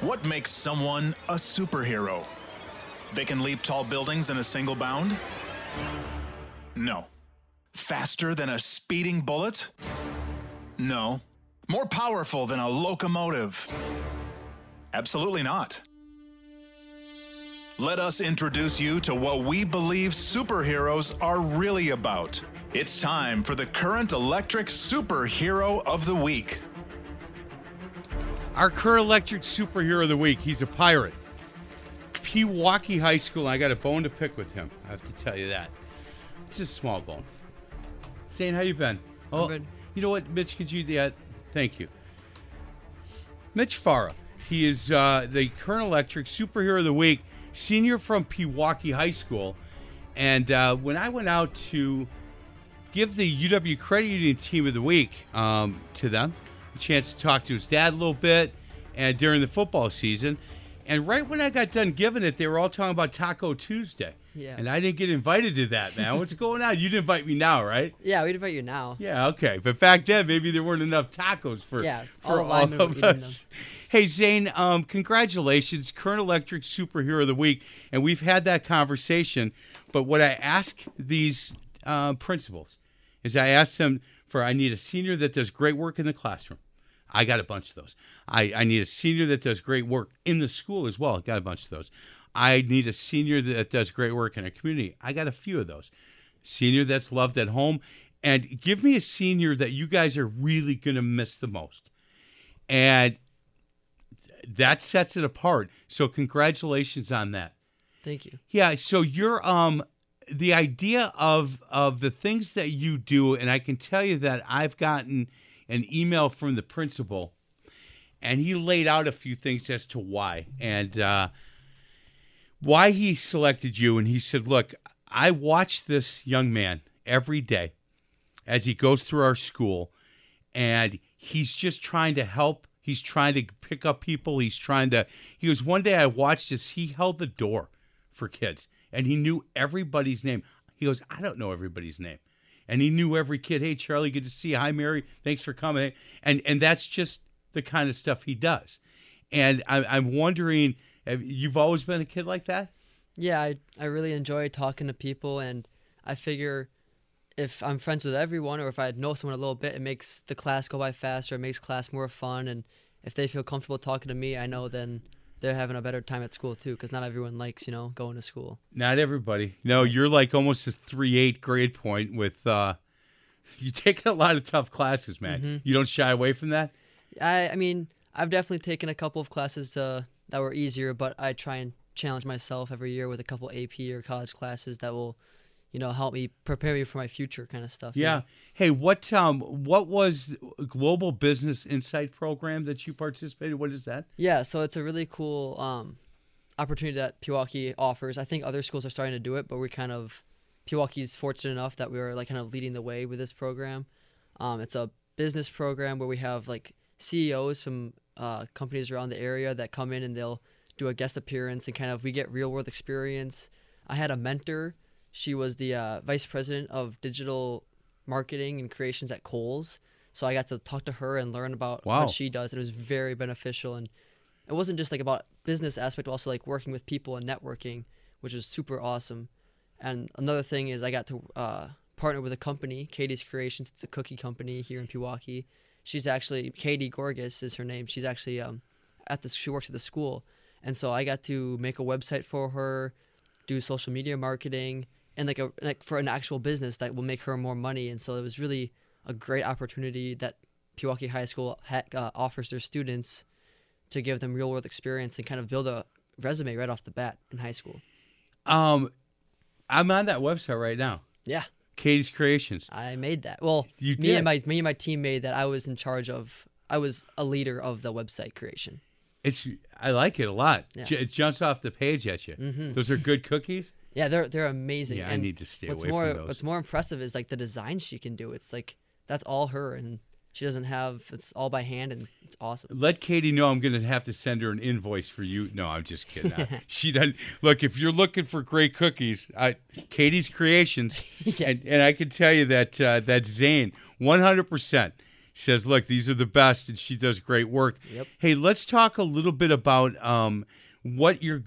What makes someone a superhero? They can leap tall buildings in a single bound? No. Faster than a speeding bullet? No. More powerful than a locomotive? Absolutely not. Let us introduce you to what we believe superheroes are really about. It's time for the current electric superhero of the week. Our current electric superhero of the week. He's a pirate. Pewaukee High School. I got a bone to pick with him. I have to tell you that. It's a small bone. Zane, how you been? Oh, good. you know what, Mitch? Could you? Yeah, thank you. Mitch Farah. He is uh, the current electric superhero of the week, senior from Pewaukee High School. And uh, when I went out to give the UW Credit Union Team of the Week um, to them, chance to talk to his dad a little bit, and during the football season. And right when I got done giving it, they were all talking about Taco Tuesday. Yeah. And I didn't get invited to that, man. What's going on? You didn't invite me now, right? Yeah, we'd invite you now. Yeah, okay. But back then, maybe there weren't enough tacos for, Yeah, all for the all, of us. Hey, Zane, um, congratulations, Current Electric Superhero of the Week. And we've had that conversation. But what I ask these uh, principals is I ask them for I need a senior that does great work in the classroom. I got a bunch of those. I, I need a senior that does great work in the school as well. I got a bunch of those. I need a senior that does great work in a community. I got a few of those. Senior that's loved at home. And give me a senior that you guys are really going to miss the most. And that sets it apart. So congratulations on that. Thank you. Yeah, so you're um the idea of of the things that you do and I can tell you that I've gotten an email from the principal and he laid out a few things as to why. And uh why he selected you and he said, "Look, I watch this young man every day as he goes through our school and he's just trying to help. He's trying to pick up people. He's trying to he was one day i watched as he held the door for kids and he knew everybody's name. He goes i don't know everybody's name and he knew every kid. Hey charlie good to see you. Hi mary. Thanks for coming. And and that's just the kind of stuff he does. And I, i'm wondering you've always been a kid like that? Yeah, I I really enjoy talking to people, and I figure if I'm friends with everyone, or if I know someone a little bit, it makes the class go by faster. It makes class more fun, and if they feel comfortable talking to me, I know then they're having a better time at school too. Because not everyone likes you know going to school. Not everybody. No, you're like almost a three eight grade point with uh you take a lot of tough classes, man. You don't shy away from that? I I mean I've definitely taken a couple of classes uh, that were easier, but I try and challenge myself every year with a couple AP or college classes that will, you know, help me prepare me for my future kind of stuff. you Yeah. know? Hey, what um what was Global Business Insight program that you participated? What is that? Yeah, so it's a really cool um, opportunity that Pewaukee offers. I think other schools are starting to do it, but we're kind of Pewaukee's fortunate enough that we are like kind of leading the way with this program. Um, it's a business program where we have like CEOs from uh, companies around the area that come in and they'll do a guest appearance and kind of we get real world experience. I had a mentor. She was the uh, vice president of digital marketing and creations at Kohl's. So I got to talk to her and learn about Wow. what she does. And it was very beneficial. And it wasn't just like about business aspect, but also like working with people and networking, which was super awesome. And another thing is I got to uh, partner with a company, Katie's Creations. It's a cookie company here in Pewaukee. She's actually Katie Gorgas is her name. She's actually um, at the she works at the school, and so I got to make a website for her, do social media marketing, and like a like for an actual business that will make her more money. And so it was really a great opportunity that Pewaukee High School ha- uh, offers their students to give them real world experience and kind of build a resume right off the bat in high school. Um, I'm on that website right now. Yeah. Katie's Creations. I made that. Well, You me did. and my me and my team made that. I was in charge of. I was a leader of the website creation. It's I like it a lot. Yeah. J- It jumps off the page at you. Those are good cookies. Yeah, they're they're amazing. Yeah, I need to stay what's away more, from those. What's more impressive is like the designs she can do. It's like that's all her, and she doesn't have. It's all by hand, and it's awesome. Let Katie know I'm going to have to send her an invoice for you. No, I'm just kidding. she doesn't look. If you're looking for great cookies, I, Katie's Creations, and and I can tell you that uh, that Zane 100 percent says, look, these are the best, and she does great work. Yep. Hey, let's talk a little bit about um, what you're.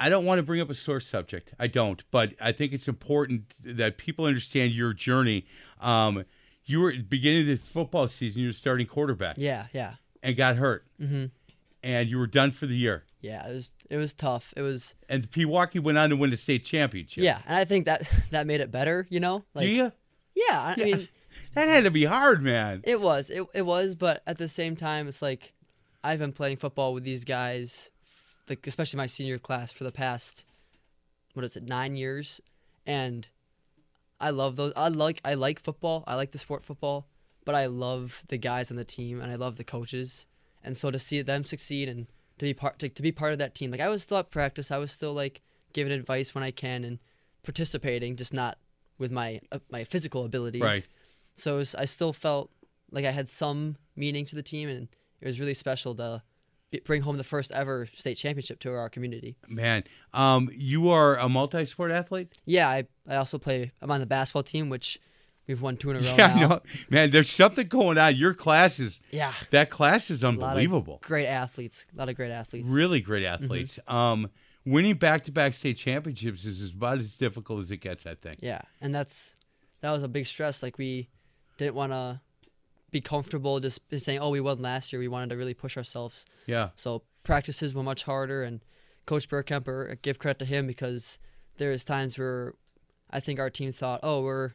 I don't want to bring up a sore subject. I don't, but I think it's important that people understand your journey. Um, you were beginning of the football season. You were starting quarterback Yeah, yeah, and got hurt, mm-hmm. and you were done for the year. yeah. It was it was tough. It was And Pewaukee went on to win the state championship. yeah, and I think that that made it better. You know, like Do you? yeah. I, I mean, That had to be hard, man. It was. It, it was, but at the same time, it's like I've been playing football with these guys, like especially my senior class, for the past what is it, nine years, and I love those. I like I like football. I like the sport football, but I love the guys on the team and I love the coaches, and so to see them succeed and to be part to, to be part of that team, like I was still at practice. I was still like giving advice when I can and participating, just not with my uh, my physical abilities. Right. So was, I still felt like I had some meaning to the team, and it was really special to bring home the first ever state championship to our community. Man, um, you are a multi-sport athlete. Yeah, I, I also play. I'm on the basketball team, which we've won two in a row Yeah, now. I. Man, there's something going on. Your class is Yeah, that class is unbelievable. great athletes. A lot of great athletes. Really great athletes. Um, winning back-to-back state championships is about as difficult as it gets. I think. Yeah, and that's that was a big stress. Like we didn't want to be comfortable just saying, "Oh, we won last year." We wanted to really push ourselves. Yeah. So practices were much harder, and Coach Burkemper, uh, give credit to him because there's times where I think our team thought, "Oh, we're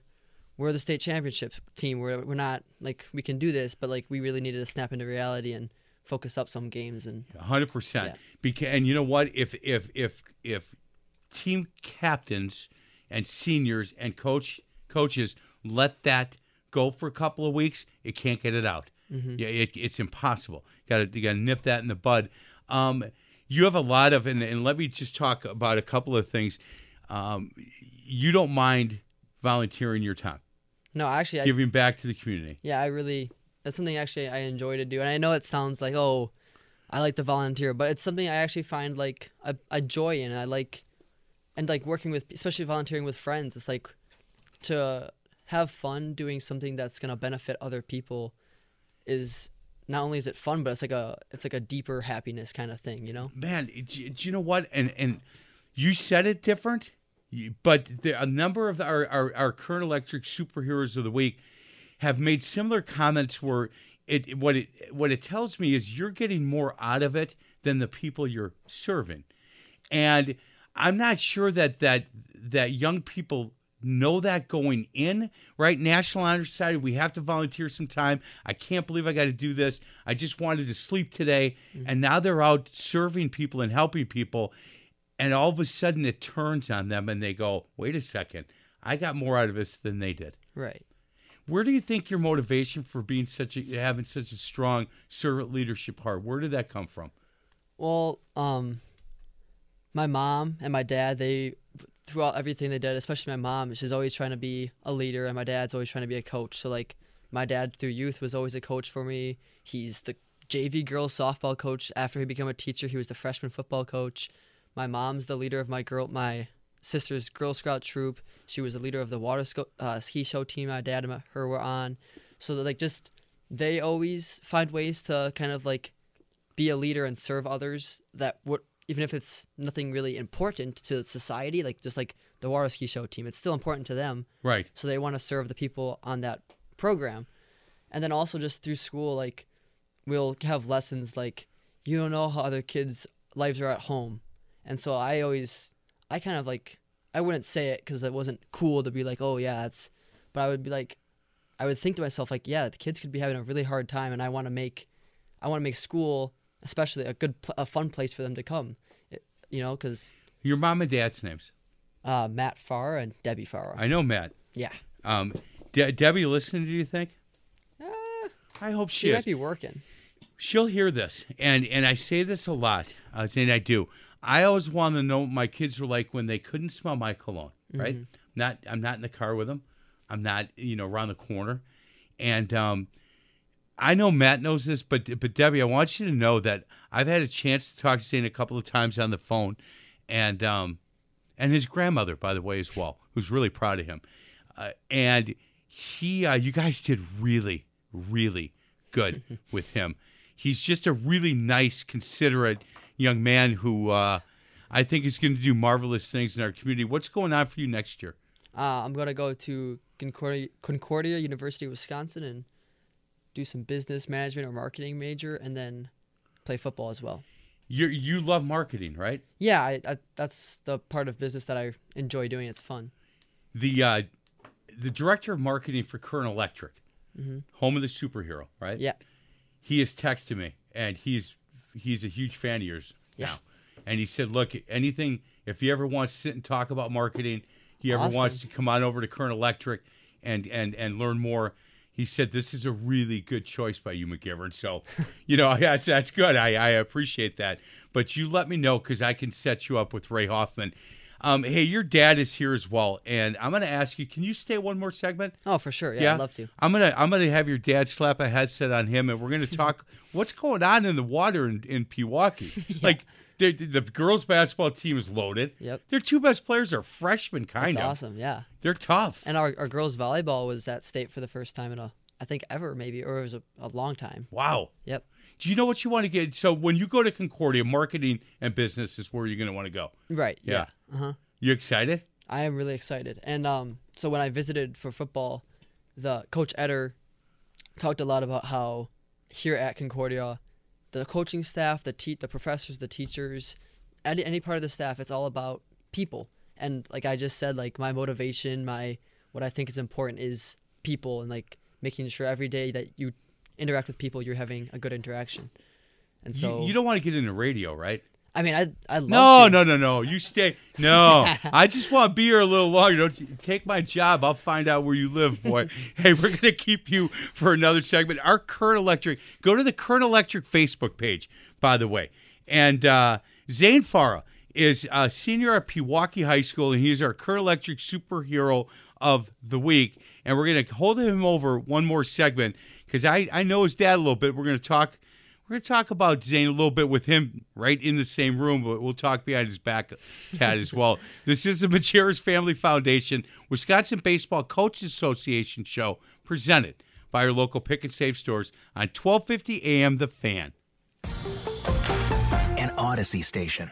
we're the state championship team. We're we're not like we can do this," but like we really needed to snap into reality and focus up some games. And hundred percent. Yeah. Because and you know what? If if if if team captains and seniors and coach coaches let that go for a couple of weeks, it can't get it out. Yeah, it, it's impossible. Got to you got to nip that in the bud. Um, you have a lot of and, and let me just talk about a couple of things. Um, you don't mind volunteering your time, no, actually, I, giving back to the community. yeah, I really that's something actually I enjoy to do. And I know it sounds like oh, I like to volunteer, but it's something I actually find like a, a joy in. I like and like working with especially volunteering with friends. It's like to have fun doing something that's gonna benefit other people is not only is it fun, but it's like a it's like a deeper happiness kind of thing, you know? man, do you know what? And and you said it different, but a number of our, our our current electric superheroes of the week have made similar comments where it what it what it tells me is you're getting more out of it than the people you're serving, and I'm not sure that that that young people know that going in right? National honor society we have to volunteer some time. I can't believe i got to do this. I just wanted to sleep today. And now they're out serving people and helping people. And all of a sudden it turns on them and they go wait a second. I got more out of this than they did. Right. where do you think your motivation for being such a having such a strong servant leadership heart where did that come from? Well, um, my mom and my dad, they throughout everything they did, especially my mom, she's always trying to be a leader, and my dad's always trying to be a coach. So like, my dad through youth was always a coach for me. He's the JV girls softball coach. After he became a teacher, he was the freshman football coach. My mom's the leader of my girl, my sister's Girl Scout troop. She was the leader of the water sco- uh, ski show team. My dad and her were on. So like just they always find ways to kind of like be a leader and serve others that would even if it's nothing really important to society, like just like the water ski show team, it's still important to them. Right. So they want to serve the people on that program. And then also just through school, like we'll have lessons like you don't know how other kids' lives are at home. And so I always, I kind of like, I wouldn't say it because it wasn't cool to be like, oh yeah, that's, but I would be like, I would think to myself like, yeah, the kids could be having a really hard time, and I want to make, I want to make school, especially a good, pl- a fun place for them to come. It, you know, because Your mom and dad's names. uh, Matt Farr and Debbie Farr. I know Matt. yeah, Um, De- Debbie, listening, do you think? I hope she, she is. might be working. She'll hear this, and and I say this a lot, uh, and I do. I always want to know what my kids were like when they couldn't smell my cologne. Right? Not, I'm not in the car with them. I'm not, you know, around the corner, and um, I know Matt knows this, but but Debbie, I want you to know that I've had a chance to talk to Zane a couple of times on the phone, and um, and his grandmother, by the way, as well, who's really proud of him. Uh, and he, uh, you guys did really, really good with him. He's just a really nice, considerate young man who uh, I think is going to do marvelous things in our community. What's going on for you next year? Uh, I'm gonna go to Concordia, Concordia University, Wisconsin, and do some business management or marketing major, and then play football as well. You you love marketing, right? Yeah, I, I, that's the part of business that I enjoy doing. It's fun. The uh, the director of marketing for Current Electric, home of the superhero, right? Yeah, he has texted me and he's he's a huge fan of yours Yeah. now. And he said, look, anything if he ever wants to sit and talk about marketing, he ever Awesome. wants to come on over to Current Electric and and and learn more. He said this is a really good choice by you, McGivern. So, you know, that's that's good. I, I appreciate that. But you let me know because I can set you up with Ray Hoffman. Um, hey, your dad is here as well, and I'm going to ask you: Can you stay one more segment? Oh, for sure. Yeah, I'd love to. I'm gonna I'm gonna have your dad slap a headset on him, and we're gonna talk what's going on in the water in, in Pewaukee. Like the, the girls basketball team is loaded. Yep. Their two best players are freshmen, kind That's of. awesome. Yeah, They're tough. and our, our girls volleyball was at state for the first time in a I think ever maybe or it was a, a long time. wow. Yep. Do you know what you want to get? So when you go to Concordia, marketing and business is where you're gonna want to go. Right. Yeah. Uh huh. You excited? I am really excited. And um, so when I visited for football, the coach Eder talked a lot about how here at Concordia, the coaching staff, the te- the professors, the teachers, any any part of the staff, it's all about people. And like I just said, like my motivation, my what I think is important is people, and like making sure every day that you interact with people, you're having a good interaction. And so you, you don't want to get into radio, right? I mean, I I love No, to. no, no, no. You stay. No, I just want to be here a little longer. Don't you, take my job. I'll find out where you live, boy. hey, we're gonna keep you for another segment. Our Current Electric. Go to the Current Electric Facebook page, by the way. And uh, Zane Farah is a senior at Pewaukee High School, and he's our Current Electric superhero of the week. And we're gonna hold him over one more segment because I I know his dad a little bit. We're gonna talk. We're going to talk about Zane a little bit with him right in the same room, but we'll talk behind his back, Tad, as well. This is the Majerus Family Foundation, Wisconsin Baseball Coaches Association show presented by our local pick and save stores on 1250 AM The Fan. An Odyssey station.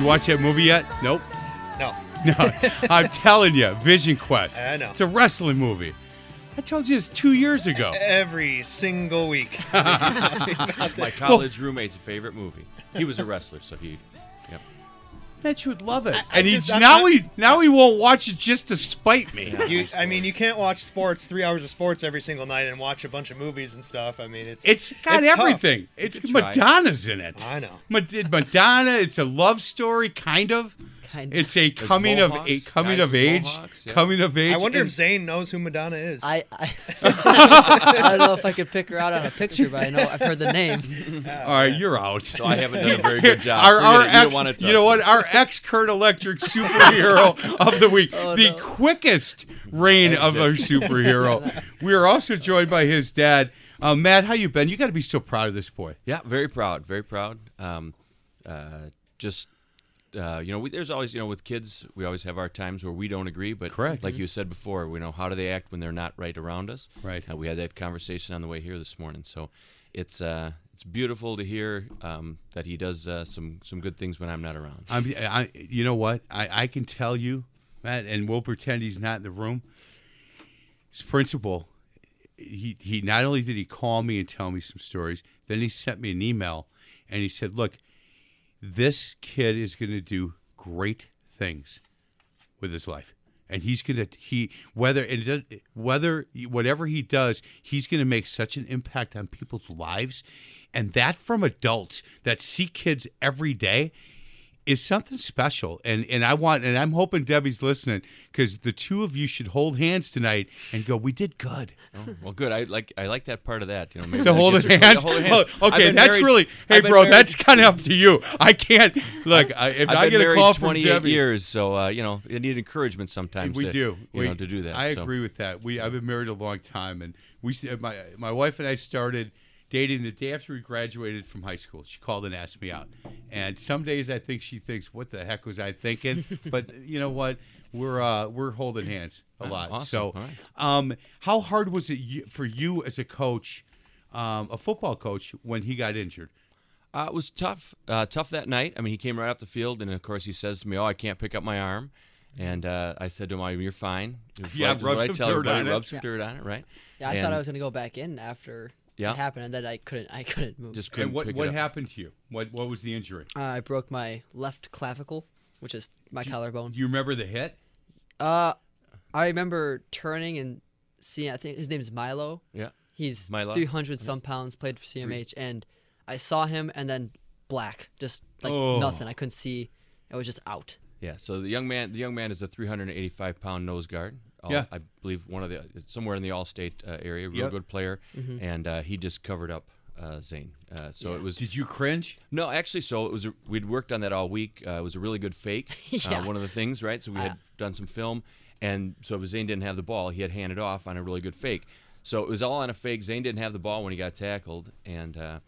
You watch that movie yet? Nope. No. No, I'm telling you, Vision Quest. I know. It's a wrestling movie. I told you this two years ago. Every single week. My college roommate's favorite movie. He was a wrestler, so he. Yep. Bet you would love it. I and he's just- I'm now not- he now he won't watch it just to spite me. You, I mean, you can't watch sports, three hours of sports every single night, and watch a bunch of movies and stuff. I mean, it's It's got tough. everything. It's could try. Madonna's in it. I know. Mad- Madonna. It's a love story, kind of. Kind It's a coming of a mohawks, coming guys of with age, mohawks, yeah. coming of age. I wonder and- if Zane knows who Madonna is. I, I, I don't know if I could pick her out on a picture, but I know I've heard the name. All right, you're out. So I haven't done a very good job. Our, Forget our it. You don't wanna you know what? Our ex Current Electric superhero of the week, Oh, the no. quickest reign of our superhero. we are also joined by his dad, uh, Matt. How you been? You got to be so proud of this boy. Yeah, very proud, very proud. Um, uh, just uh, you know, we, there's always you know with kids, we always have our times where we don't agree. But Correct. like you said before, we know how do they act when they're not right around us. Right. Uh, we had that conversation on the way here this morning. So it's uh, it's beautiful to hear um, that he does uh, some some good things when I'm not around. I'm, I, you know what? I, I can tell you, Matt, and we'll pretend he's not in the room. His principal, he, he not only did he call me and tell me some stories, then he sent me an email and he said, Look, this kid is going to do great things with his life. And he's gonna he whether it does, whether whatever he does, he's gonna make such an impact on people's lives, and that from adults that see kids every day is something special. And and I want and I'm hoping Debbie's listening because the two of you should hold hands tonight and go, we did good. Oh, well, good. I like I like that part of that. You know, maybe To hold the hands. hold Oh, hands. I've okay, that's married- really. Hey, bro, married- that's kind of up to you. I can't look I, if I've I get a call from 28 Debbie. years, so uh, you know, you need encouragement sometimes. we to, do. you we, know, to do that. I so. agree with that. We I've been married a long time, and we my my wife and I started dating the day after we graduated from high school. She called and asked me out, and some days I think she thinks, "What the heck was I thinking?" but you know what? We're uh, we're holding hands a lot. awesome. So, All right. um, how hard was it for you as a coach, um, a football coach, when he got injured? Uh, it was tough. Uh, tough that night. I mean, he came right off the field, and of course, he says to me, "Oh, I can't pick up my arm." And uh, I said to him, "Oh, "You're fine." It was Yeah, right- rub what I some tell dirt on it. Rub some Yeah. dirt on it, right? Yeah, I And thought I was gonna go back in after Yeah. it happened, and then I couldn't. I couldn't move. Just couldn't And what pick what it up. happened to you? What what was the injury? Uh, I broke my left clavicle, which is my collarbone. Do you remember the hit? Uh, I remember turning and seeing. I think his name's Milo. Yeah. He's Milo? 300 some pounds, played for CMH, and I saw him, and then black, just like Oh. nothing. I couldn't see. It was just out. Yeah. So the young man, the young man is a 385 pound nose guard. All- Yeah. I believe one of the somewhere in the All-State uh, area, real Yep. good player, Mm-hmm. and uh, he just covered up uh, Zane. Uh, so it was. Did you cringe? No, actually, so it was. A, we'd worked on that all week. Uh, it was a really good fake. Yeah. uh, one of the things, right? So we had Uh, done some film, and so Zane didn't have the ball. He had handed off on a really good fake. So it was all on a fake. Zane didn't have the ball when he got tackled, and uh,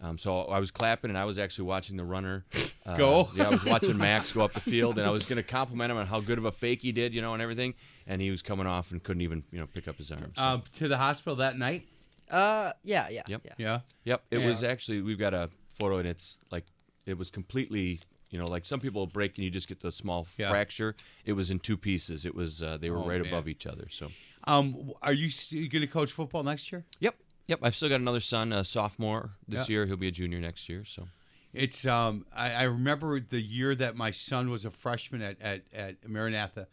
um, so I was clapping, and I was actually watching the runner uh, Go. Yeah, I was watching Max go up the field, and I was going to compliment him on how good of a fake he did, you know, and everything. And he was coming off and couldn't even, you know, pick up his arms. So. Um, to the hospital that night? Uh, yeah, yeah, Yep. yeah. Yeah. Yep, it Yeah. was actually. We've got a photo, and it's like it was completely. You know, like some people break and you just get the small Yeah. fracture. It was in two pieces. It was uh, they were Oh, right man. above each other. So. Um, are you going to coach football next year? Yep. Yep. I've still got another son, a sophomore this Yeah. year. He'll be a junior next year. So. It's um I, I remember the year that my son was a freshman at at, at Maranatha,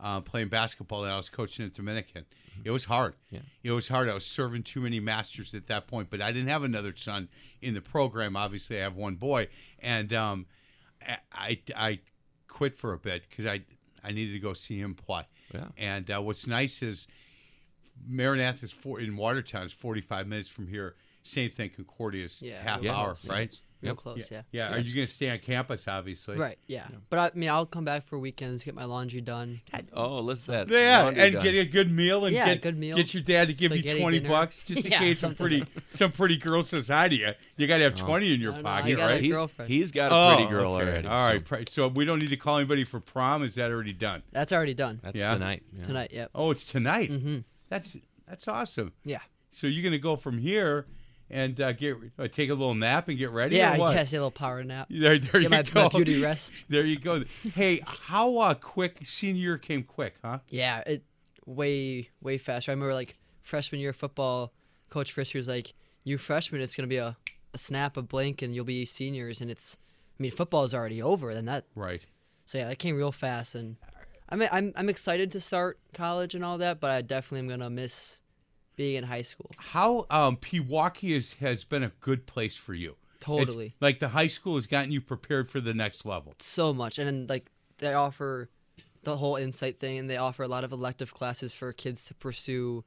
uh, playing basketball, and I was coaching at Dominican. It was hard. Yeah. It was hard. I was serving too many masters at that point, but I didn't have another son in the program. Obviously, I have one boy, and um, I I, I quit for a bit because I I needed to go see him play. Yeah. And uh, what's nice is Maranatha is four in Watertown is forty five minutes from here. Same thing, Concordia is Yeah, half real hour, close. right? Real Yep. close, yeah. Yeah. Are you going to stay on campus? Obviously. Right, yeah. But I mean, I'll come back for weekends, get my laundry done. Oh, let's that. Yeah, laundry and done. get a good meal and Yeah, get, good meal. get your dad to give you twenty dinner. bucks just in Yeah, case some pretty some pretty girl says hi to you. You got to have Oh. twenty in your I don't know, I pocket, got right? He's, he's got a pretty Oh, girl okay. already. All so right, so we don't need to call anybody for prom. Is that already done? That's already done. That's Yeah. tonight. yeah. Tonight, yep. Oh, it's tonight. Mm-hmm. That's that's awesome. Yeah. So you're gonna go from here and uh, get uh, take a little nap and get ready. Yeah, or guess a little power nap. There, there you my, go. my beauty rest. There you go. Hey, how uh, quick senior came quick, huh? Yeah, it way way faster. I remember like freshman year football, Coach Frisky was like, "You freshmen, it's gonna be a, a snap, a blink, and you'll be seniors." And it's, I mean, football is already over. Then that, Right. so yeah, it came real fast. And I mean, I'm I'm excited to start college and all that, but I definitely am gonna miss being in high school. How um, Pewaukee is, has been a good place for you. It's- Totally. like the high school has gotten you prepared for the next level. so much and then like they offer the whole insight thing and they offer a lot of elective classes for kids to pursue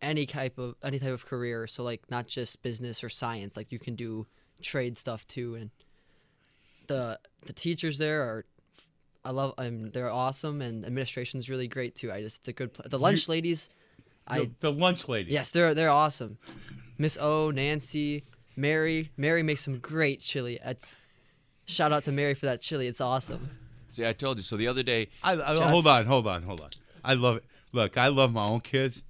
any type of any type of career so like not just business or science like you can do trade stuff too and the the teachers there are I love um, they're awesome and administration's really great too I just it's a good pl- the lunch ladies The, I the lunch lady. yes they're they're awesome Miss O Nancy Mary Mary makes some great chili it's shout out to Mary for that chili it's awesome See, I told you. So the other day, I, I, Just- hold on, hold on, hold on. I love it. Look, I love my own kids.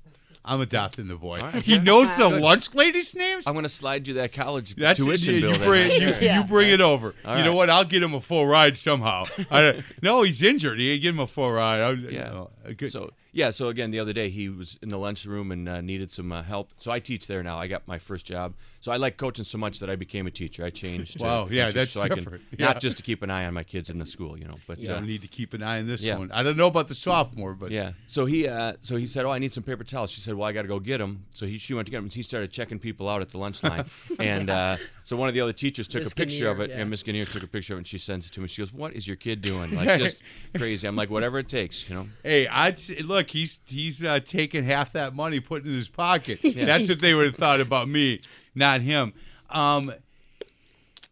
I'm adopting the boy. right. He knows the lunch lady's names. I'm going to slide you that college That's tuition you, bill. you bring, you, Yeah. you bring it over. All you know what? I'll get him a full ride somehow. I, no, he's injured. He give him a full ride. I, Yeah. no, a good- So yeah. So again, the other day he was in the lunchroom and uh, needed some uh, help. So I teach there now. I got my first job. So I like coaching so much that I became a teacher. I changed. to Wow, yeah, teacher that's so I can- Yeah. Not just to keep an eye on my kids in the school, you know, but you uh, need to keep an eye on this yeah. one. I don't know about the sophomore, but Yeah. So he uh, so he said, "Oh, I need some paper towels." She said, "Well, I got to go get them." So he she went to get them. And he started checking people out at the lunch line, and uh, so one of the other teachers took Miss a picture of it, yeah. and Miss Gannier took a picture of it, and she sends it to me. She goes, "What is your kid doing? Like just crazy." I'm like, "Whatever it takes," you know. Hey, I'd say, look. He's he's uh, taking half that money, put it in his pocket. That's what they would have thought about me, not him. Um,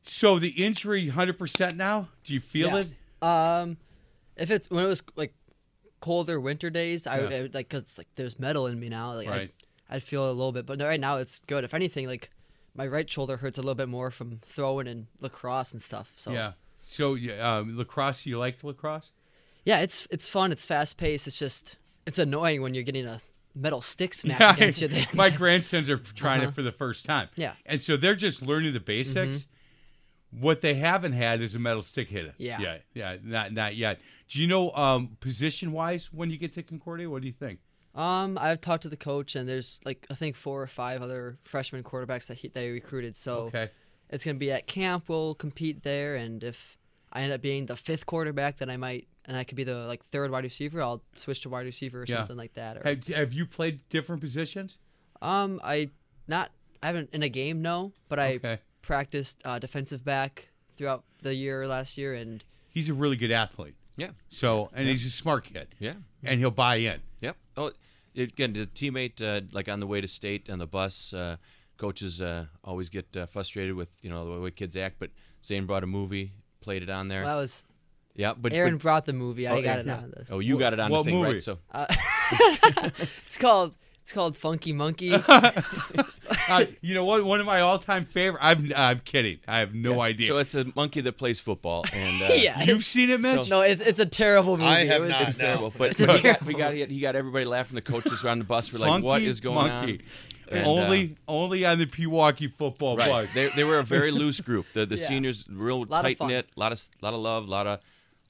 so the injury, hundred percent now. Do you feel Yeah. it? Um, if it's when it was like colder winter days, I, would Yeah. I would like because like there's metal in me now. Like Right. I'd, I'd feel a little bit, but right now it's good. If anything, like my right shoulder hurts a little bit more from throwing and lacrosse and stuff. So Yeah. So yeah, um, lacrosse. You like lacrosse? yeah, it's it's fun. It's fast paced. It's just it's annoying when you're getting a metal stick smacked Yeah, against you. my grandsons are trying it Uh-huh. for the first time. Yeah. and so they're just learning the basics. What they haven't had is a metal stick hitter. Yeah. yeah, yeah, not not yet. Do you know um, position wise when you get to Concordia? What do you think? Um, I've talked to the coach, and there's like I think four or five other freshman quarterbacks that he, they recruited. So Okay. it's gonna be at camp. We'll compete there, and if I end up being the fifth quarterback, then I might, and I could be the like third wide receiver. I'll switch to wide receiver or Yeah. something like that. Or, Have, have you played different positions? um, I not I haven't in a game, no, but I Okay. practiced uh, defensive back throughout the year last year, and He's a really good athlete. Yeah. So, and he's a smart kid. Yeah. And he'll buy in. Yep. Oh, it, again, the teammate, uh, like on the way to state on the bus, uh, coaches uh, always get uh, frustrated with you know the way kids act. But Zane brought a movie, played it on there. well, that was yeah, but Aaron but- brought the movie. I Oh, got Aaron- it on the. Oh, you got it on What the thing, movie? right? So Uh, it's called it's called Funky Monkey. Uh, you know what? One of my all-time favorite. I'm I'm kidding. I have no idea. So it's a monkey that plays football, and uh, yeah, You've seen it, Mitch? no, it's it's a terrible movie. I It was- not, it's no. terrible. But It's a we got, terrible we got he got everybody laughing. The coaches were on the bus. We're like, what Funky is going monkey. on? And, uh, only only on the Pewaukee football Right. buzz. They, they were a very loose group. The the Yeah. seniors, real tight fun. knit, lot of lot of love, lot of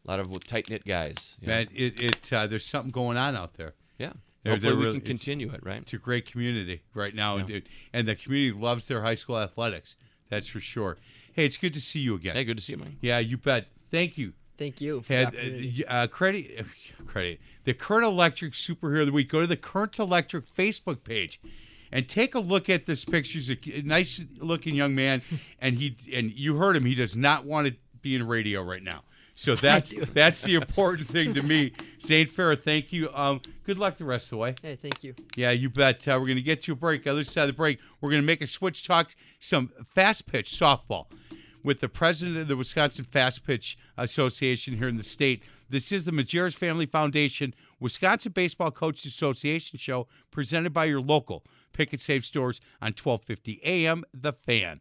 lot of tight knit guys. you know? Man, it it uh, there's something going on out there. yeah. They're- Hopefully they're we really- can continue it, right? It's a great community right now, and, it- and the community loves their high school athletics. That's for sure. Hey, it's good to see you again. Hey, good to see you, man. Yeah, you bet. Thank you. Thank you. For And, uh, uh, credit, credit the Current Electric Superhero of the Week. Go to the Current Electric Facebook page and take a look at this picture. He's a nice looking young man, and he and you heard him. He does not want to be in radio right now. So that's that's the important thing to me. Zane Farah, thank you. Um, good luck the rest of the way. Hey, thank you. Yeah, you bet. Uh, we're going to get to a break. Other side of the break, we're going to make a switch, talk some fast pitch softball with the president of the Wisconsin Fast Pitch Association here in the state. This is the Majerus Family Foundation Wisconsin Baseball Coaches Association show presented by your local Pick and Save stores on 1250 AM The Fan.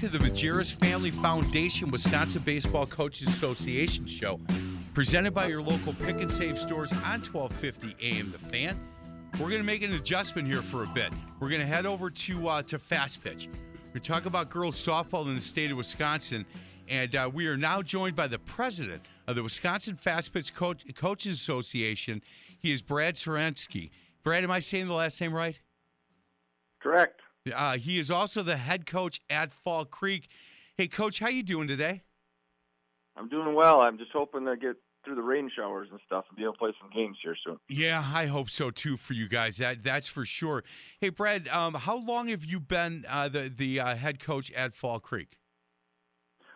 To the Majerus Family Foundation Wisconsin Baseball Coaches Association show, presented by your local pick and save stores on 1250 AM The Fan. We're going to make an adjustment here for a bit. We're going to head over to uh, to fast pitch. Going talk about girls softball in the state of Wisconsin, and uh, we are now joined by the president of the Wisconsin Fast Pitch Coach, Coaches Association. He is Brad Sorensky. Brad, am I saying the last name right? Correct. Uh, he is also the head coach at Fall Creek. Hey, coach, how you doing today? I'm doing well. I'm just hoping to get through the rain showers and stuff and be able to play some games here soon. Yeah, I hope so too for you guys. That that's for sure. Hey, Brad, um, how long have you been uh, the the uh, head coach at Fall Creek?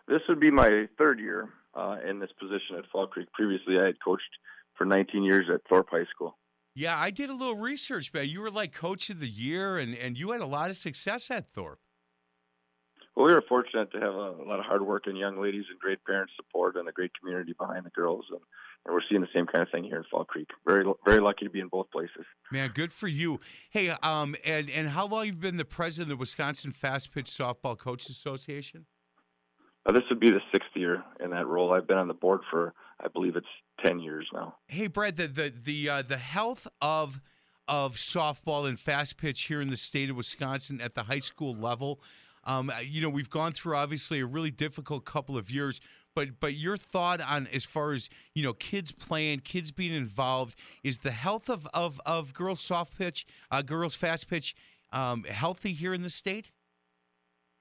This would be my third year uh, in this position at Fall Creek. Previously, I had coached for 19 years at Thorpe High School. Yeah, I did a little research, man. You were like coach of the year, and and you had a lot of success at Thorpe. Well, we were fortunate to have a, a lot of hardworking young ladies and great parent support and a great community behind the girls, and, and we're seeing the same kind of thing here in Fall Creek. Very very lucky to be in both places. Man, good for you. Hey, um, and and how long have you've been the president of the Wisconsin Fast Pitch Softball Coaches Association? Uh, this would be the sixth year in that role. I've been on the board for, I believe it's 10 years now. Hey, Brad, the the the uh, the health of of softball and fast pitch here in the state of Wisconsin at the high school level. Um, you know, we've gone through obviously a really difficult couple of years, but but your thought on as far as you know, kids playing, kids being involved, is the health of of, of girls soft pitch, uh, girls fast pitch, um, healthy here in the state?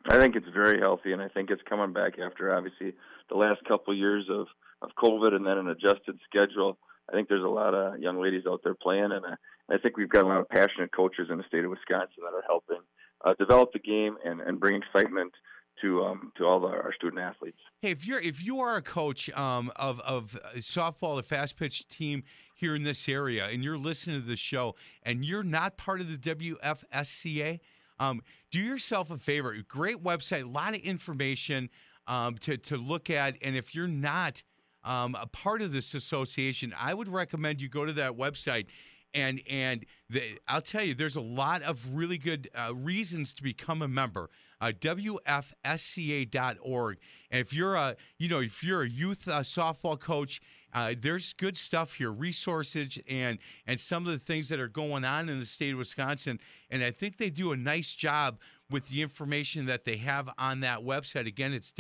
I think it's very healthy, and I think it's coming back after obviously the last couple of years of of COVID and then an adjusted schedule. I think there's a lot of young ladies out there playing, and uh, I think we've got a lot of passionate coaches in the state of Wisconsin that are helping uh, develop the game and, and bring excitement to um, to all our student athletes. Hey, if you're if you are a coach um, of of softball, the fast pitch team here in this area, and you're listening to the show, and you're not part of the WFSCA, um, do yourself a favor. Great website, a lot of information um, to to look at, and if you're not um, a part of this association, I would recommend you go to that website and and the, I'll tell you, there's a lot of really good uh, reasons to become a member. Uh, WFSCA.org. And if you're a you know if you're a youth uh, softball coach, uh, there's good stuff here, resources and and some of the things that are going on in the state of Wisconsin. And I think they do a nice job with the information that they have on that website. Again, it's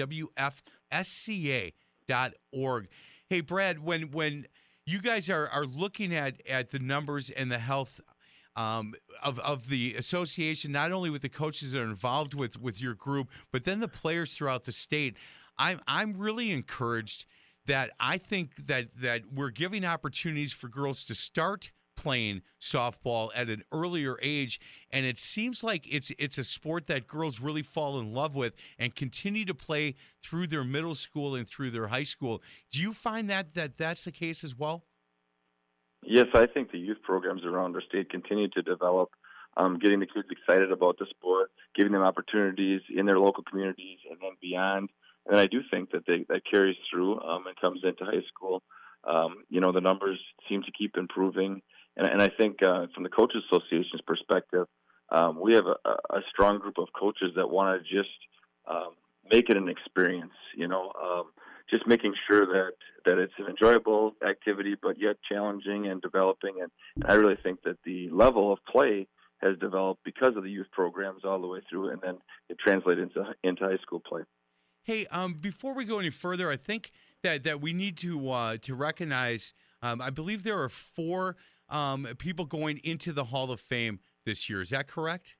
WFSCA.org. Hey, Brad, when when you guys are are looking at at the numbers and the health um, of of the association, not only with the coaches that are involved with with your group, but then the players throughout the state. I'm I'm really encouraged that I think that that we're giving opportunities for girls to start playing softball at an earlier age and it seems like it's it's a sport that girls really fall in love with and continue to play through their middle school and through their high school. Do you find that that that's the case as well? Yes i think the youth programs around our state continue to develop um, getting the kids excited about the sport giving them opportunities in their local communities and then beyond. And i do think that they that carries through um, and comes into high school. Um, you know the numbers seem to keep improving and, and I think uh, from the coaches association's perspective, um, we have a, a strong group of coaches that want to just um, make it an experience. You know, um, just making sure that that it's an enjoyable activity, but yet challenging and developing. And, and I really think that the level of play has developed because of the youth programs all the way through, and then it translates into into high school play. Hey, um, before we go any further, I think that that we need to uh, to recognize. Um, I believe there are four um, people going into the Hall of Fame this year. Is that correct?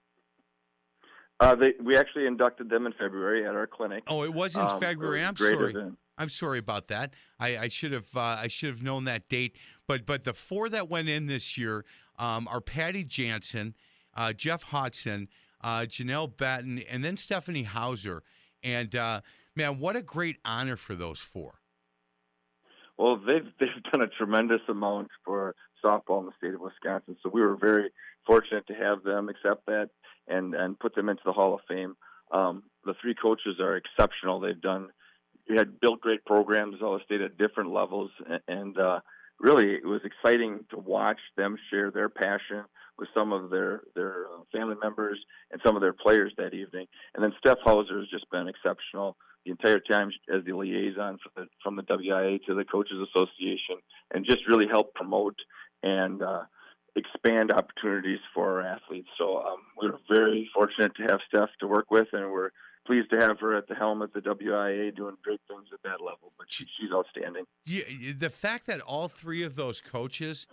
Uh, they, we actually inducted them in February at our clinic. Oh, it was in Um, February. was I'm sorry. event. I'm sorry about that. I, I should have uh, I should have known that date. But but the four that went in this year um, are Patty Jansen, uh, Jeff Hodson, uh, Janelle Batten, and then Stephanie Hauser. And uh, man, what a great honor for those four. Well, they've they've done a tremendous amount for softball in the state of Wisconsin. So we were very fortunate to have them accept that and and put them into the Hall of Fame. Um, the three coaches are exceptional. They've done had built great programs all the state at different levels, and, and uh, really it was exciting to watch them share their passion with some of their their uh, family members and some of their players that evening. And then Steph Hauser has just been exceptional the entire time as the liaison from the, from the WIAA to the Coaches Association, and just really helped promote and uh, expand opportunities for our athletes. So um, we're very fortunate to have Steph to work with, and we're pleased to have her at the helm at the WIAA doing great things at that level. But she, she's outstanding. Yeah, the fact that all three of those coaches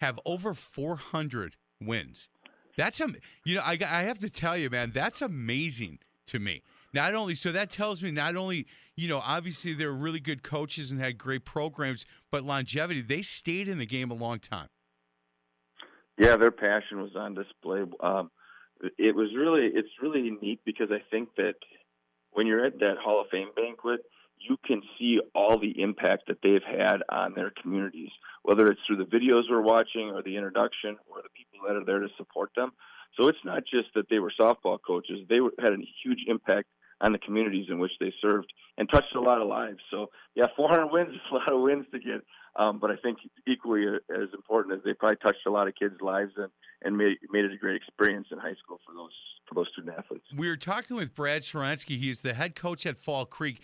have over 400 wins. That's am- you know I, I have to tell you man that's amazing to me. Not only so that tells me not only you know obviously they're really good coaches and had great programs but longevity they stayed in the game a long time. Yeah, their passion was on display. Um, it was really, it's really neat because I think that when you're at that Hall of Fame banquet, you can see all the impact that they've had on their communities, whether it's through the videos we're watching or the introduction or the people that are there to support them. So it's not just that they were softball coaches; they were, had a huge impact the communities in which they served and touched a lot of lives. So yeah, 400 wins is a lot of wins to get. Um, but I think equally as important as they probably touched a lot of kids' lives and, and made, made it a great experience in high school for those for those student athletes. We were talking with Brad Sharansky. He's the head coach at Fall Creek.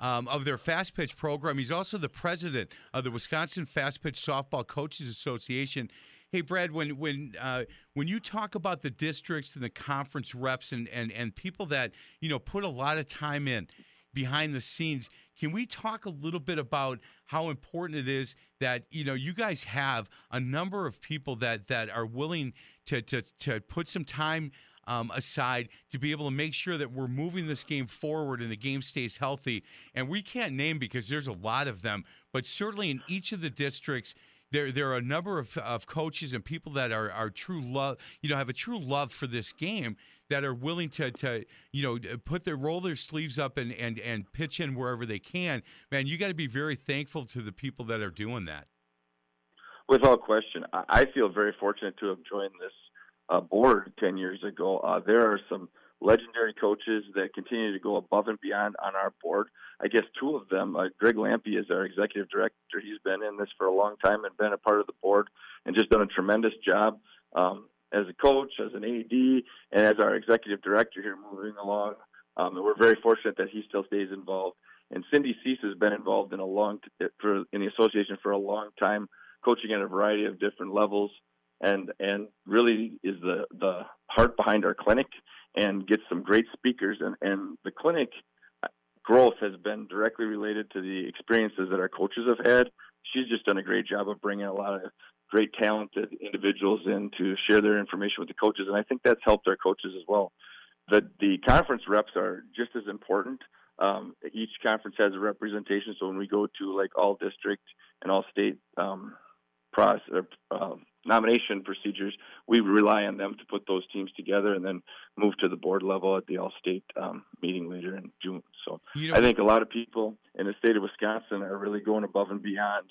Um, of their fast pitch program. He's also the president of the Wisconsin Fast Pitch Softball Coaches Association. Hey, Brad, when when uh, when you talk about the districts and the conference reps and, and and people that you know put a lot of time in behind the scenes, can we talk a little bit about how important it is that you know you guys have a number of people that that are willing to to to put some time um, aside to be able to make sure that we're moving this game forward and the game stays healthy. And we can't name because there's a lot of them, but certainly in each of the districts, there there are a number of, of coaches and people that are are true love, you know, have a true love for this game that are willing to to you know put their roll their sleeves up and and and pitch in wherever they can. Man, you got to be very thankful to the people that are doing that. Without question, I feel very fortunate to have joined this uh, board ten years ago. Uh, there are some legendary coaches that continue to go above and beyond on our board. I guess two of them, uh, Greg Lampy is our executive director. He's been in this for a long time and been a part of the board and just done a tremendous job um, as a coach, as an AD, and as our executive director here moving along. Um, and we're very fortunate that he still stays involved. And Cindy Cease has been involved in a long for in the association for a long time, coaching at a variety of different levels, and and really is the the heart behind our clinic and get some great speakers. And, and the clinic growth has been directly related to the experiences that our coaches have had. She's just done a great job of bringing a lot of great talented individuals in to share their information with the coaches. And I think that's helped our coaches as well. The, the conference reps are just as important. Um, each conference has a representation. So when we go to like all district and all state um, process, uh, nomination procedures, we rely on them to put those teams together and then move to the board level at the all state um, meeting later in June. So You know- I think a lot of people in the state of Wisconsin are really going above and beyond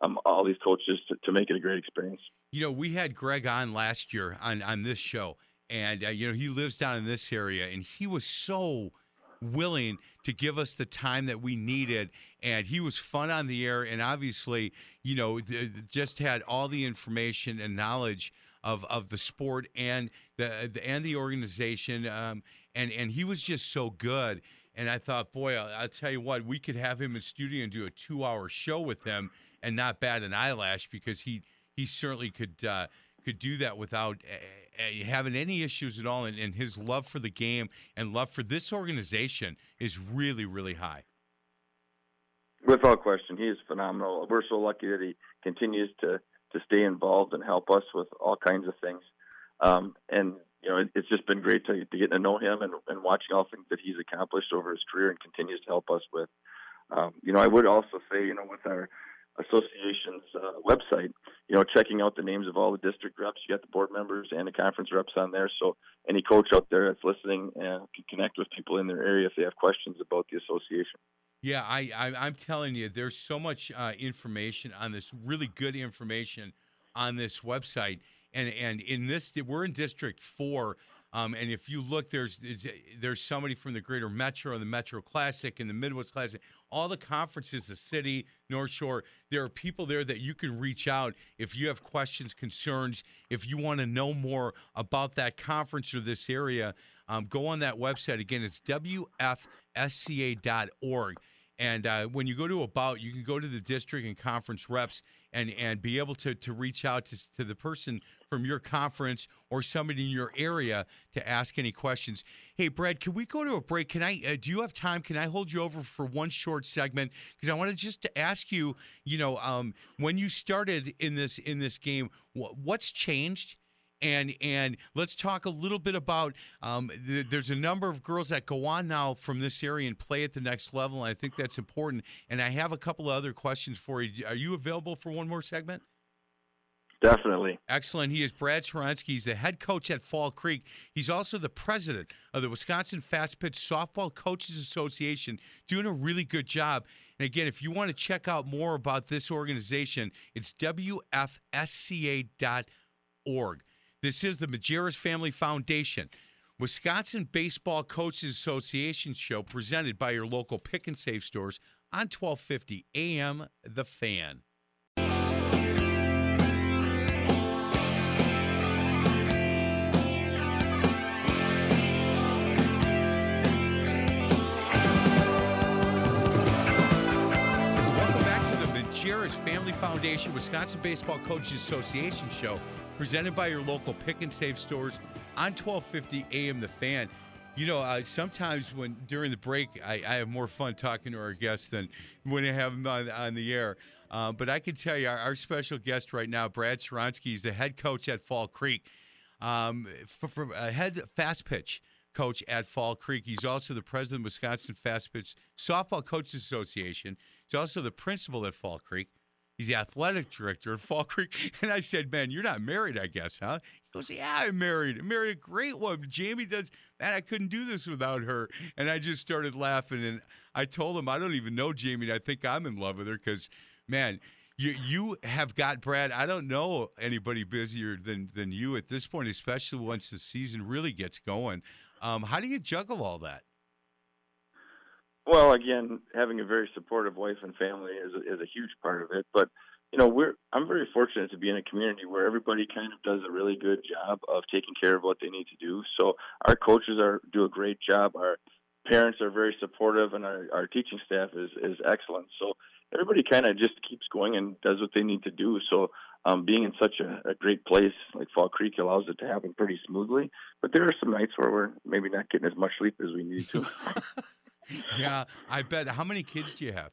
um, all these coaches to, to make it a great experience. You know, we had Greg on last year on on this show, and uh, you know he lives down in this area, and he was so willing to give us the time that we needed. And he was fun on the air and obviously you know th- just had all the information and knowledge of of the sport and the, the and the organization um, and and he was just so good. And I thought boy I'll, I'll tell you what we could have him in studio and do a 2 hour show with him and not bat an eyelash because he he certainly could uh, could do that without uh, uh, having any issues at all. And, and his love for the game and love for this organization is really, really high. Without question, he is phenomenal. We're so lucky that he continues to to stay involved and help us with all kinds of things. Um, and you know, it, it's just been great to, to get to know him and, and watching all things that he's accomplished over his career and continues to help us with. Um, you know, I would also say, you know, with our association's uh, website, you know, checking out the names of all the district reps. You got the board members and the conference reps on there. So any coach out there that's listening uh, can connect with people in their area if they have questions about the association. Yeah, I, I I'm telling you, there's so much uh, information on this, really good information on this website, and and in this, we're in District Four, um, and if you look, there's there's- somebody from the Greater Metro and the Metro Classic and the Midwest Classic, all the conferences, the city, North Shore. There are people there that you can reach out if you have questions, concerns, if you want to know more about that conference or this area. Um, go on that website again. It's wfsca.org. And uh, when you go to about, you can go to the district and conference reps and and be able to to reach out to, to the person from your conference or somebody in your area to ask any questions. Hey, Brad, can we go to a break? Can I? Uh, do you have time? Can I hold you over for one short segment? Because I want to just to ask you, you know, um, when you started in this in this game, wh- what's changed? And and let's talk a little bit about um, th- there's a number of girls that go on now from this area and play at the next level and i think that's important and i have a couple of other questions for you are you available for one more segment Definitely. Excellent. He is Brad Sharonsky. He's the head coach at Fall Creek. He's also the president of the Wisconsin Fast Pitch Softball Coaches Association, doing a really good job. And again, if you want to check out more about this organization, it's WFSCA.org. This is the Majerus Family Foundation. Wisconsin Baseball Coaches Association show presented by your local pick and save stores on 1250 AM The Fan. Welcome back to the Majerus Family Foundation Wisconsin Baseball Coaches Association show, presented by your local pick and save stores on 1250 AM The Fan. You know, uh, sometimes when during the break, I, I have more fun talking to our guests than when I have them on, on the air. Uh, but I can tell you, our, our special guest right now, Brad Sharonsky, is the head coach at Fall Creek, um, for, for, uh, head fast pitch coach at Fall Creek. He's also the president of Wisconsin Fast Pitch Softball Coaches Association. He's also the principal at Fall Creek. He's the athletic director at Fall Creek. And I said, Man, you're not married, I guess, huh? He goes, Yeah, I'm married. I married a great one. Jamie does, man, I couldn't do this without her. And I just started laughing. And I told him, I don't even know Jamie. I think I'm in love with her because, man, you you have got Brad. I don't know anybody busier than than you at this point, especially once the season really gets going. Um, how do you juggle all that? Well, again, having a very supportive wife and family is a, is a huge part of it. But you know, we're I'm very fortunate to be in a community where everybody kind of does a really good job of taking care of what they need to do. So our coaches are do a great job. Our parents are very supportive, and our our teaching staff is is excellent. So everybody kind of just keeps going and does what they need to do. So um, being in such a, a great place like Fall Creek allows it to happen pretty smoothly. But there are some nights where we're maybe not getting as much sleep as we need to. yeah, I bet. How many kids do you have?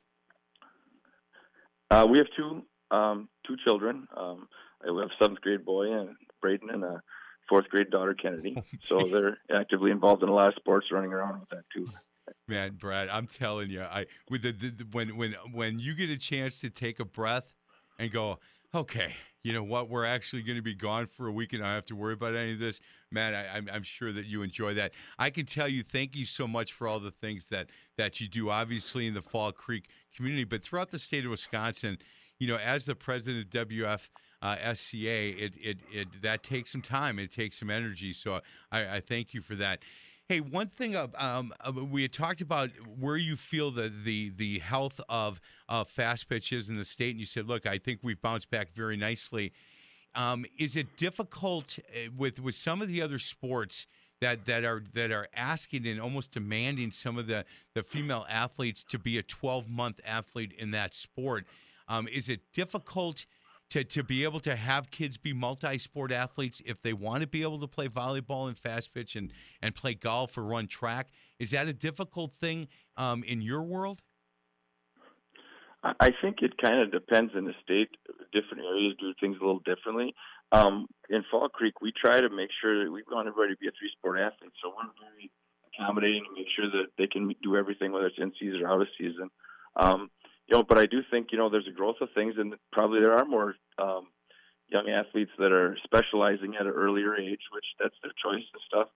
Uh, we have two um, two children. Um, we have a seventh grade boy and Braden and a fourth grade daughter Kennedy. so they're actively involved in a lot of sports, running around with that too. Man, Brad, I'm telling you, I with the, the, the when when when you get a chance to take a breath and go, okay, you know what? We're actually going to be gone for a week and I don't have to worry about any of this. Man, I, am I'm sure that you enjoy that. I can tell you, thank you so much for all the things that that you do, obviously in the Fall Creek community, but throughout the state of Wisconsin. You know, as the president of WF uh, SCA, it, it it that takes some time. It takes some energy. So I, I thank you for that. Hey, one thing um, we had talked about where you feel the the the health of uh, fast pitches in the state, and you said, "Look, I think we've bounced back very nicely." Um, is it difficult uh, with with some of the other sports that that are that are asking and almost demanding some of the the female athletes to be a 12 month athlete in that sport? Um, is it difficult? To, to be able to have kids be multi-sport athletes if they want to be able to play volleyball and fast pitch and, and play golf or run track. Is that a difficult thing um, in your world? I think it kind of depends in the state different areas do things a little differently. Um, in fall creek we try to make sure that we want everybody to be a three sport athlete so we're very accommodating to make sure that they can do everything whether it's in season or out of season. Um, you know, but I do think you know there's a growth of things, and probably there are more um, young athletes that are specializing at an earlier age, which that's their choice and stuff.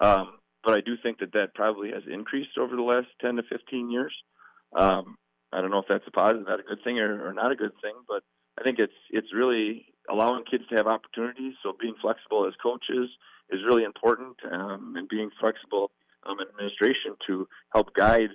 Um, but I do think that that probably has increased over the last 10 to 15 years. Um, I don't know if that's a positive, not a good thing, or, or not a good thing, but I think it's it's really allowing kids to have opportunities. So being flexible as coaches is really important, um, and being flexible um, in administration to help guide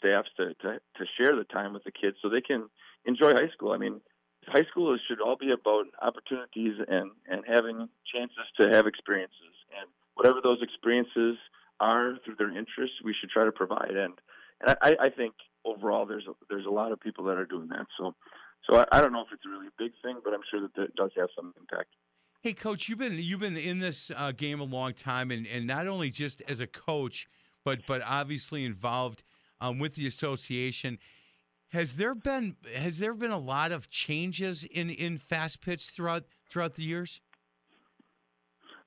staffs to, to to share the time with the kids so they can enjoy high school. I mean, high school should all be about opportunities and and having chances to have experiences and whatever those experiences are through their interests, we should try to provide. And and I, I think overall there's a, there's a lot of people that are doing that. So so I, I don't know if it's really a big thing, but I'm sure that it does have some impact. Hey, coach, you've been you've been in this uh, game a long time, and, and not only just as a coach, but but obviously involved um, with the association. Has there been has there been a lot of changes in, in fast pitch throughout throughout the years?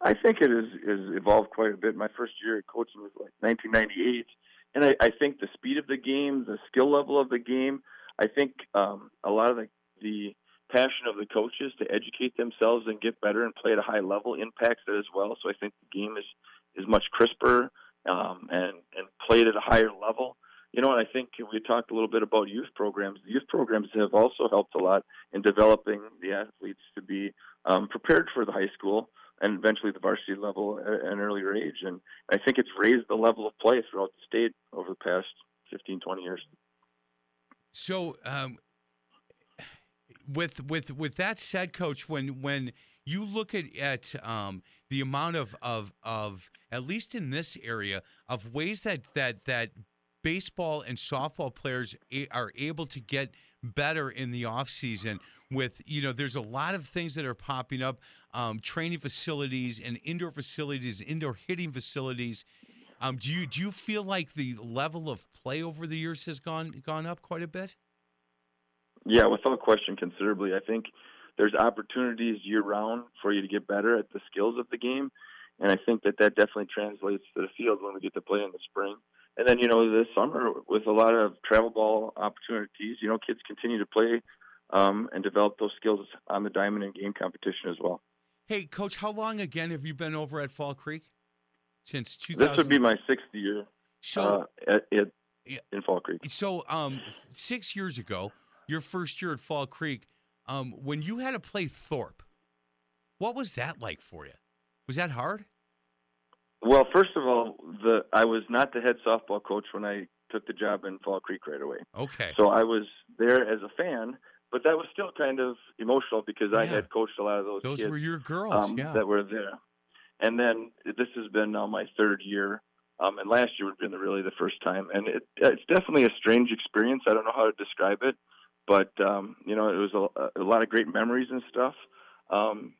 I think it has, has evolved quite a bit. My first year of coaching was like 1998, and I, I think the speed of the game, the skill level of the game, I think um, a lot of the, the passion of the coaches to educate themselves and get better and play at a high level impacts it as well. So I think the game is is much crisper um, and and played at a higher level you know, and I think we talked a little bit about youth programs. Youth programs have also helped a lot in developing the athletes to be um, prepared for the high school and eventually the varsity level at an earlier age. And I think it's raised the level of play throughout the state over the past 15, 20 years. So, um, with with with that said, coach, when when you look at at um, the amount of of of at least in this area of ways that that that baseball and softball players are able to get better in the off season with you know there's a lot of things that are popping up um, training facilities and indoor facilities indoor hitting facilities. Um, do you do you feel like the level of play over the years has gone gone up quite a bit? Yeah without question considerably. I think there's opportunities year round for you to get better at the skills of the game and i think that that definitely translates to the field when we get to play in the spring and then, you know, this summer with a lot of travel ball opportunities, you know, kids continue to play um, and develop those skills on the diamond and game competition as well. Hey, coach, how long again have you been over at Fall Creek? Since 2000. This would be my sixth year So- uh, at, at, in Fall Creek. So, um, six years ago, your first year at Fall Creek, um, when you had to play Thorpe, what was that like for you? Was that hard? Well, first of all, the I was not the head softball coach when I took the job in Fall Creek right away. Okay. So I was there as a fan, but that was still kind of emotional because I had coached a lot of those. Those kids, were your girls, um, yeah. that were there. And then this has been now my third year, um, and last year would have been really the first time. And it, it's definitely a strange experience. I don't know how to describe it, but um, you know, it was a, a lot of great memories and stuff. Um,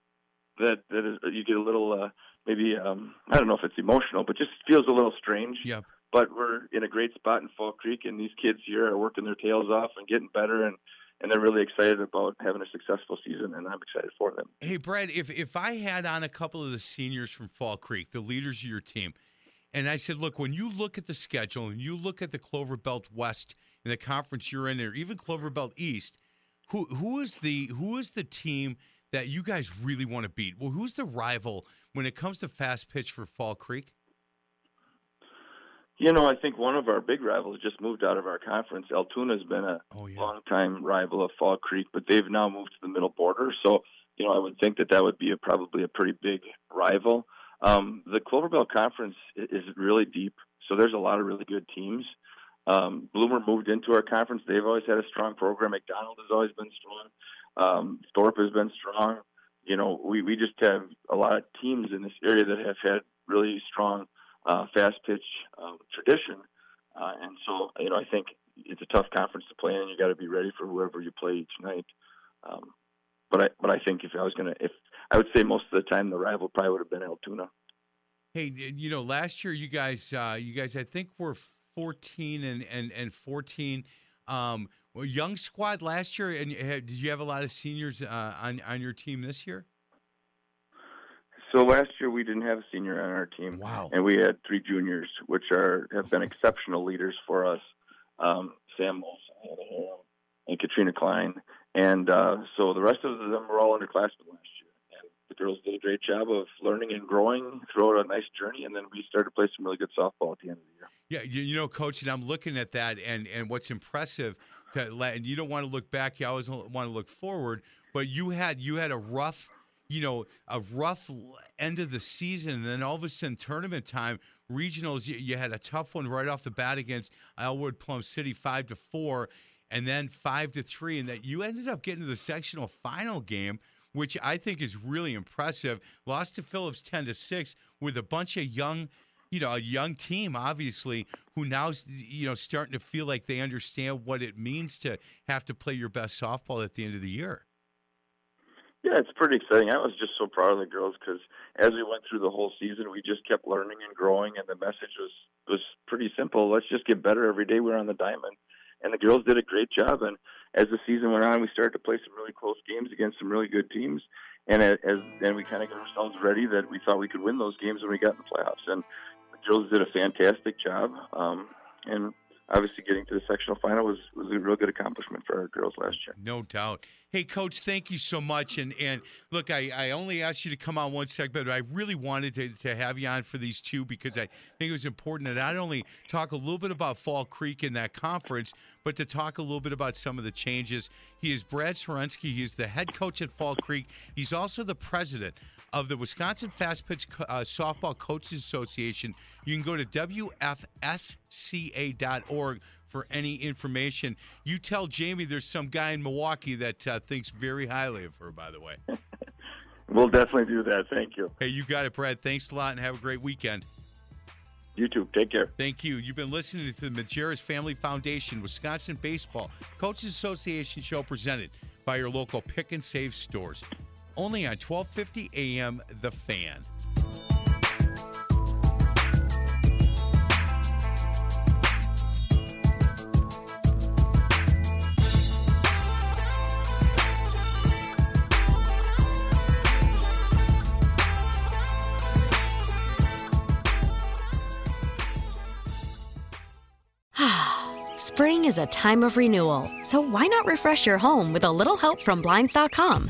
that that is, you get a little uh, maybe um, I don't know if it's emotional, but just feels a little strange. Yep. But we're in a great spot in Fall Creek, and these kids here are working their tails off and getting better, and and they're really excited about having a successful season, and I'm excited for them. Hey, Brad, if if I had on a couple of the seniors from Fall Creek, the leaders of your team, and I said, look, when you look at the schedule and you look at the Clover Belt West and the conference you're in, or even Clover Belt East, who who is the who is the team that you guys really want to beat? Well, who's the rival when it comes to fast pitch for Fall Creek? You know, I think one of our big rivals just moved out of our conference. Altoona has been a long-time rival of Fall Creek, but they've now moved to the middle border. So, you know, I would think that that would be a, probably a pretty big rival. Um, the Clover Belt Conference is really deep, so there's a lot of really good teams. Um, Bloomer moved into our conference. They've always had a strong program. McDonald has always been strong. Um, Thorpe has been strong. You know, we, we just have a lot of teams in this area that have had really strong uh, fast pitch um, tradition. Uh, and so, you know, I think it's a tough conference to play in. You got to be ready for whoever you play each night. Um, but I, but I think if I was gonna, if I would say most of the time the rival probably would have been Altoona. Hey, you know, last year you guys, uh, you guys, I think were 14 and and and 14. Um, well, young squad last year, and did you have a lot of seniors uh, on on your team this year? So last year we didn't have a senior on our team. Wow. And we had three juniors, which are have been exceptional leaders for us. Um, Sam Molson and Katrina Klein. And uh, so the rest of them were all underclassmen last the girls did a great job of learning and growing throughout a nice journey. And then we started to play some really good softball at the end of the year. Yeah, you, you know, coach, and I'm looking at that, and and what's impressive, to, let- and you don't want to look back, you always want to look forward. But you had you had a rough, you know, a rough end of the season, and then all of a sudden, tournament time, regionals, you, you had a tough one right off the bat against Elmwood Plum City, five to four, and then five to three, and that you ended up getting to the sectional final game. Which I think is really impressive. Lost to Phillips ten to six with a bunch of young you know, a young team, obviously, who now's you know starting to feel like they understand what it means to have to play your best softball at the end of the year. Yeah, it's pretty exciting. I was just so proud of the girls because as we went through the whole season, we just kept learning and growing, and the message was was pretty simple. Let's just get better every day. We're on the diamond, and the girls did a great job. And as the season went on, we started to play some really close games against some really good teams. And as then we kind of got ourselves ready that we thought we could win those games when we got in the playoffs. And girls did a fantastic job. Um, and obviously, getting to the sectional final was was a real good accomplishment for our girls last year. No doubt. Hey, coach, thank you so much. And and look, I, I only asked you to come on one segment, but I really wanted to, to have you on for these two because I think it was important to not only talk a little bit about Fall Creek in that conference, but to talk a little bit about some of the changes. He is Brad Sorensky. He is the head coach at Fall Creek. He's also the president of the Wisconsin Fast Pitch uh, Softball Coaches Association. You can go to WFSCA.org for any information. You tell Jamie there's some guy in Milwaukee that uh, thinks very highly of her, by the way. We'll definitely do that. Thank you. Hey, you got it, Brad. Thanks a lot and have a great weekend. You too. Take care. Thank you. You've been listening to the Majerus Family Foundation Wisconsin Baseball Coaches Association show presented by your local pick and save stores only on 1250 AM The Fan. Spring is a time of renewal, so why not refresh your home with a little help from Blinds.com?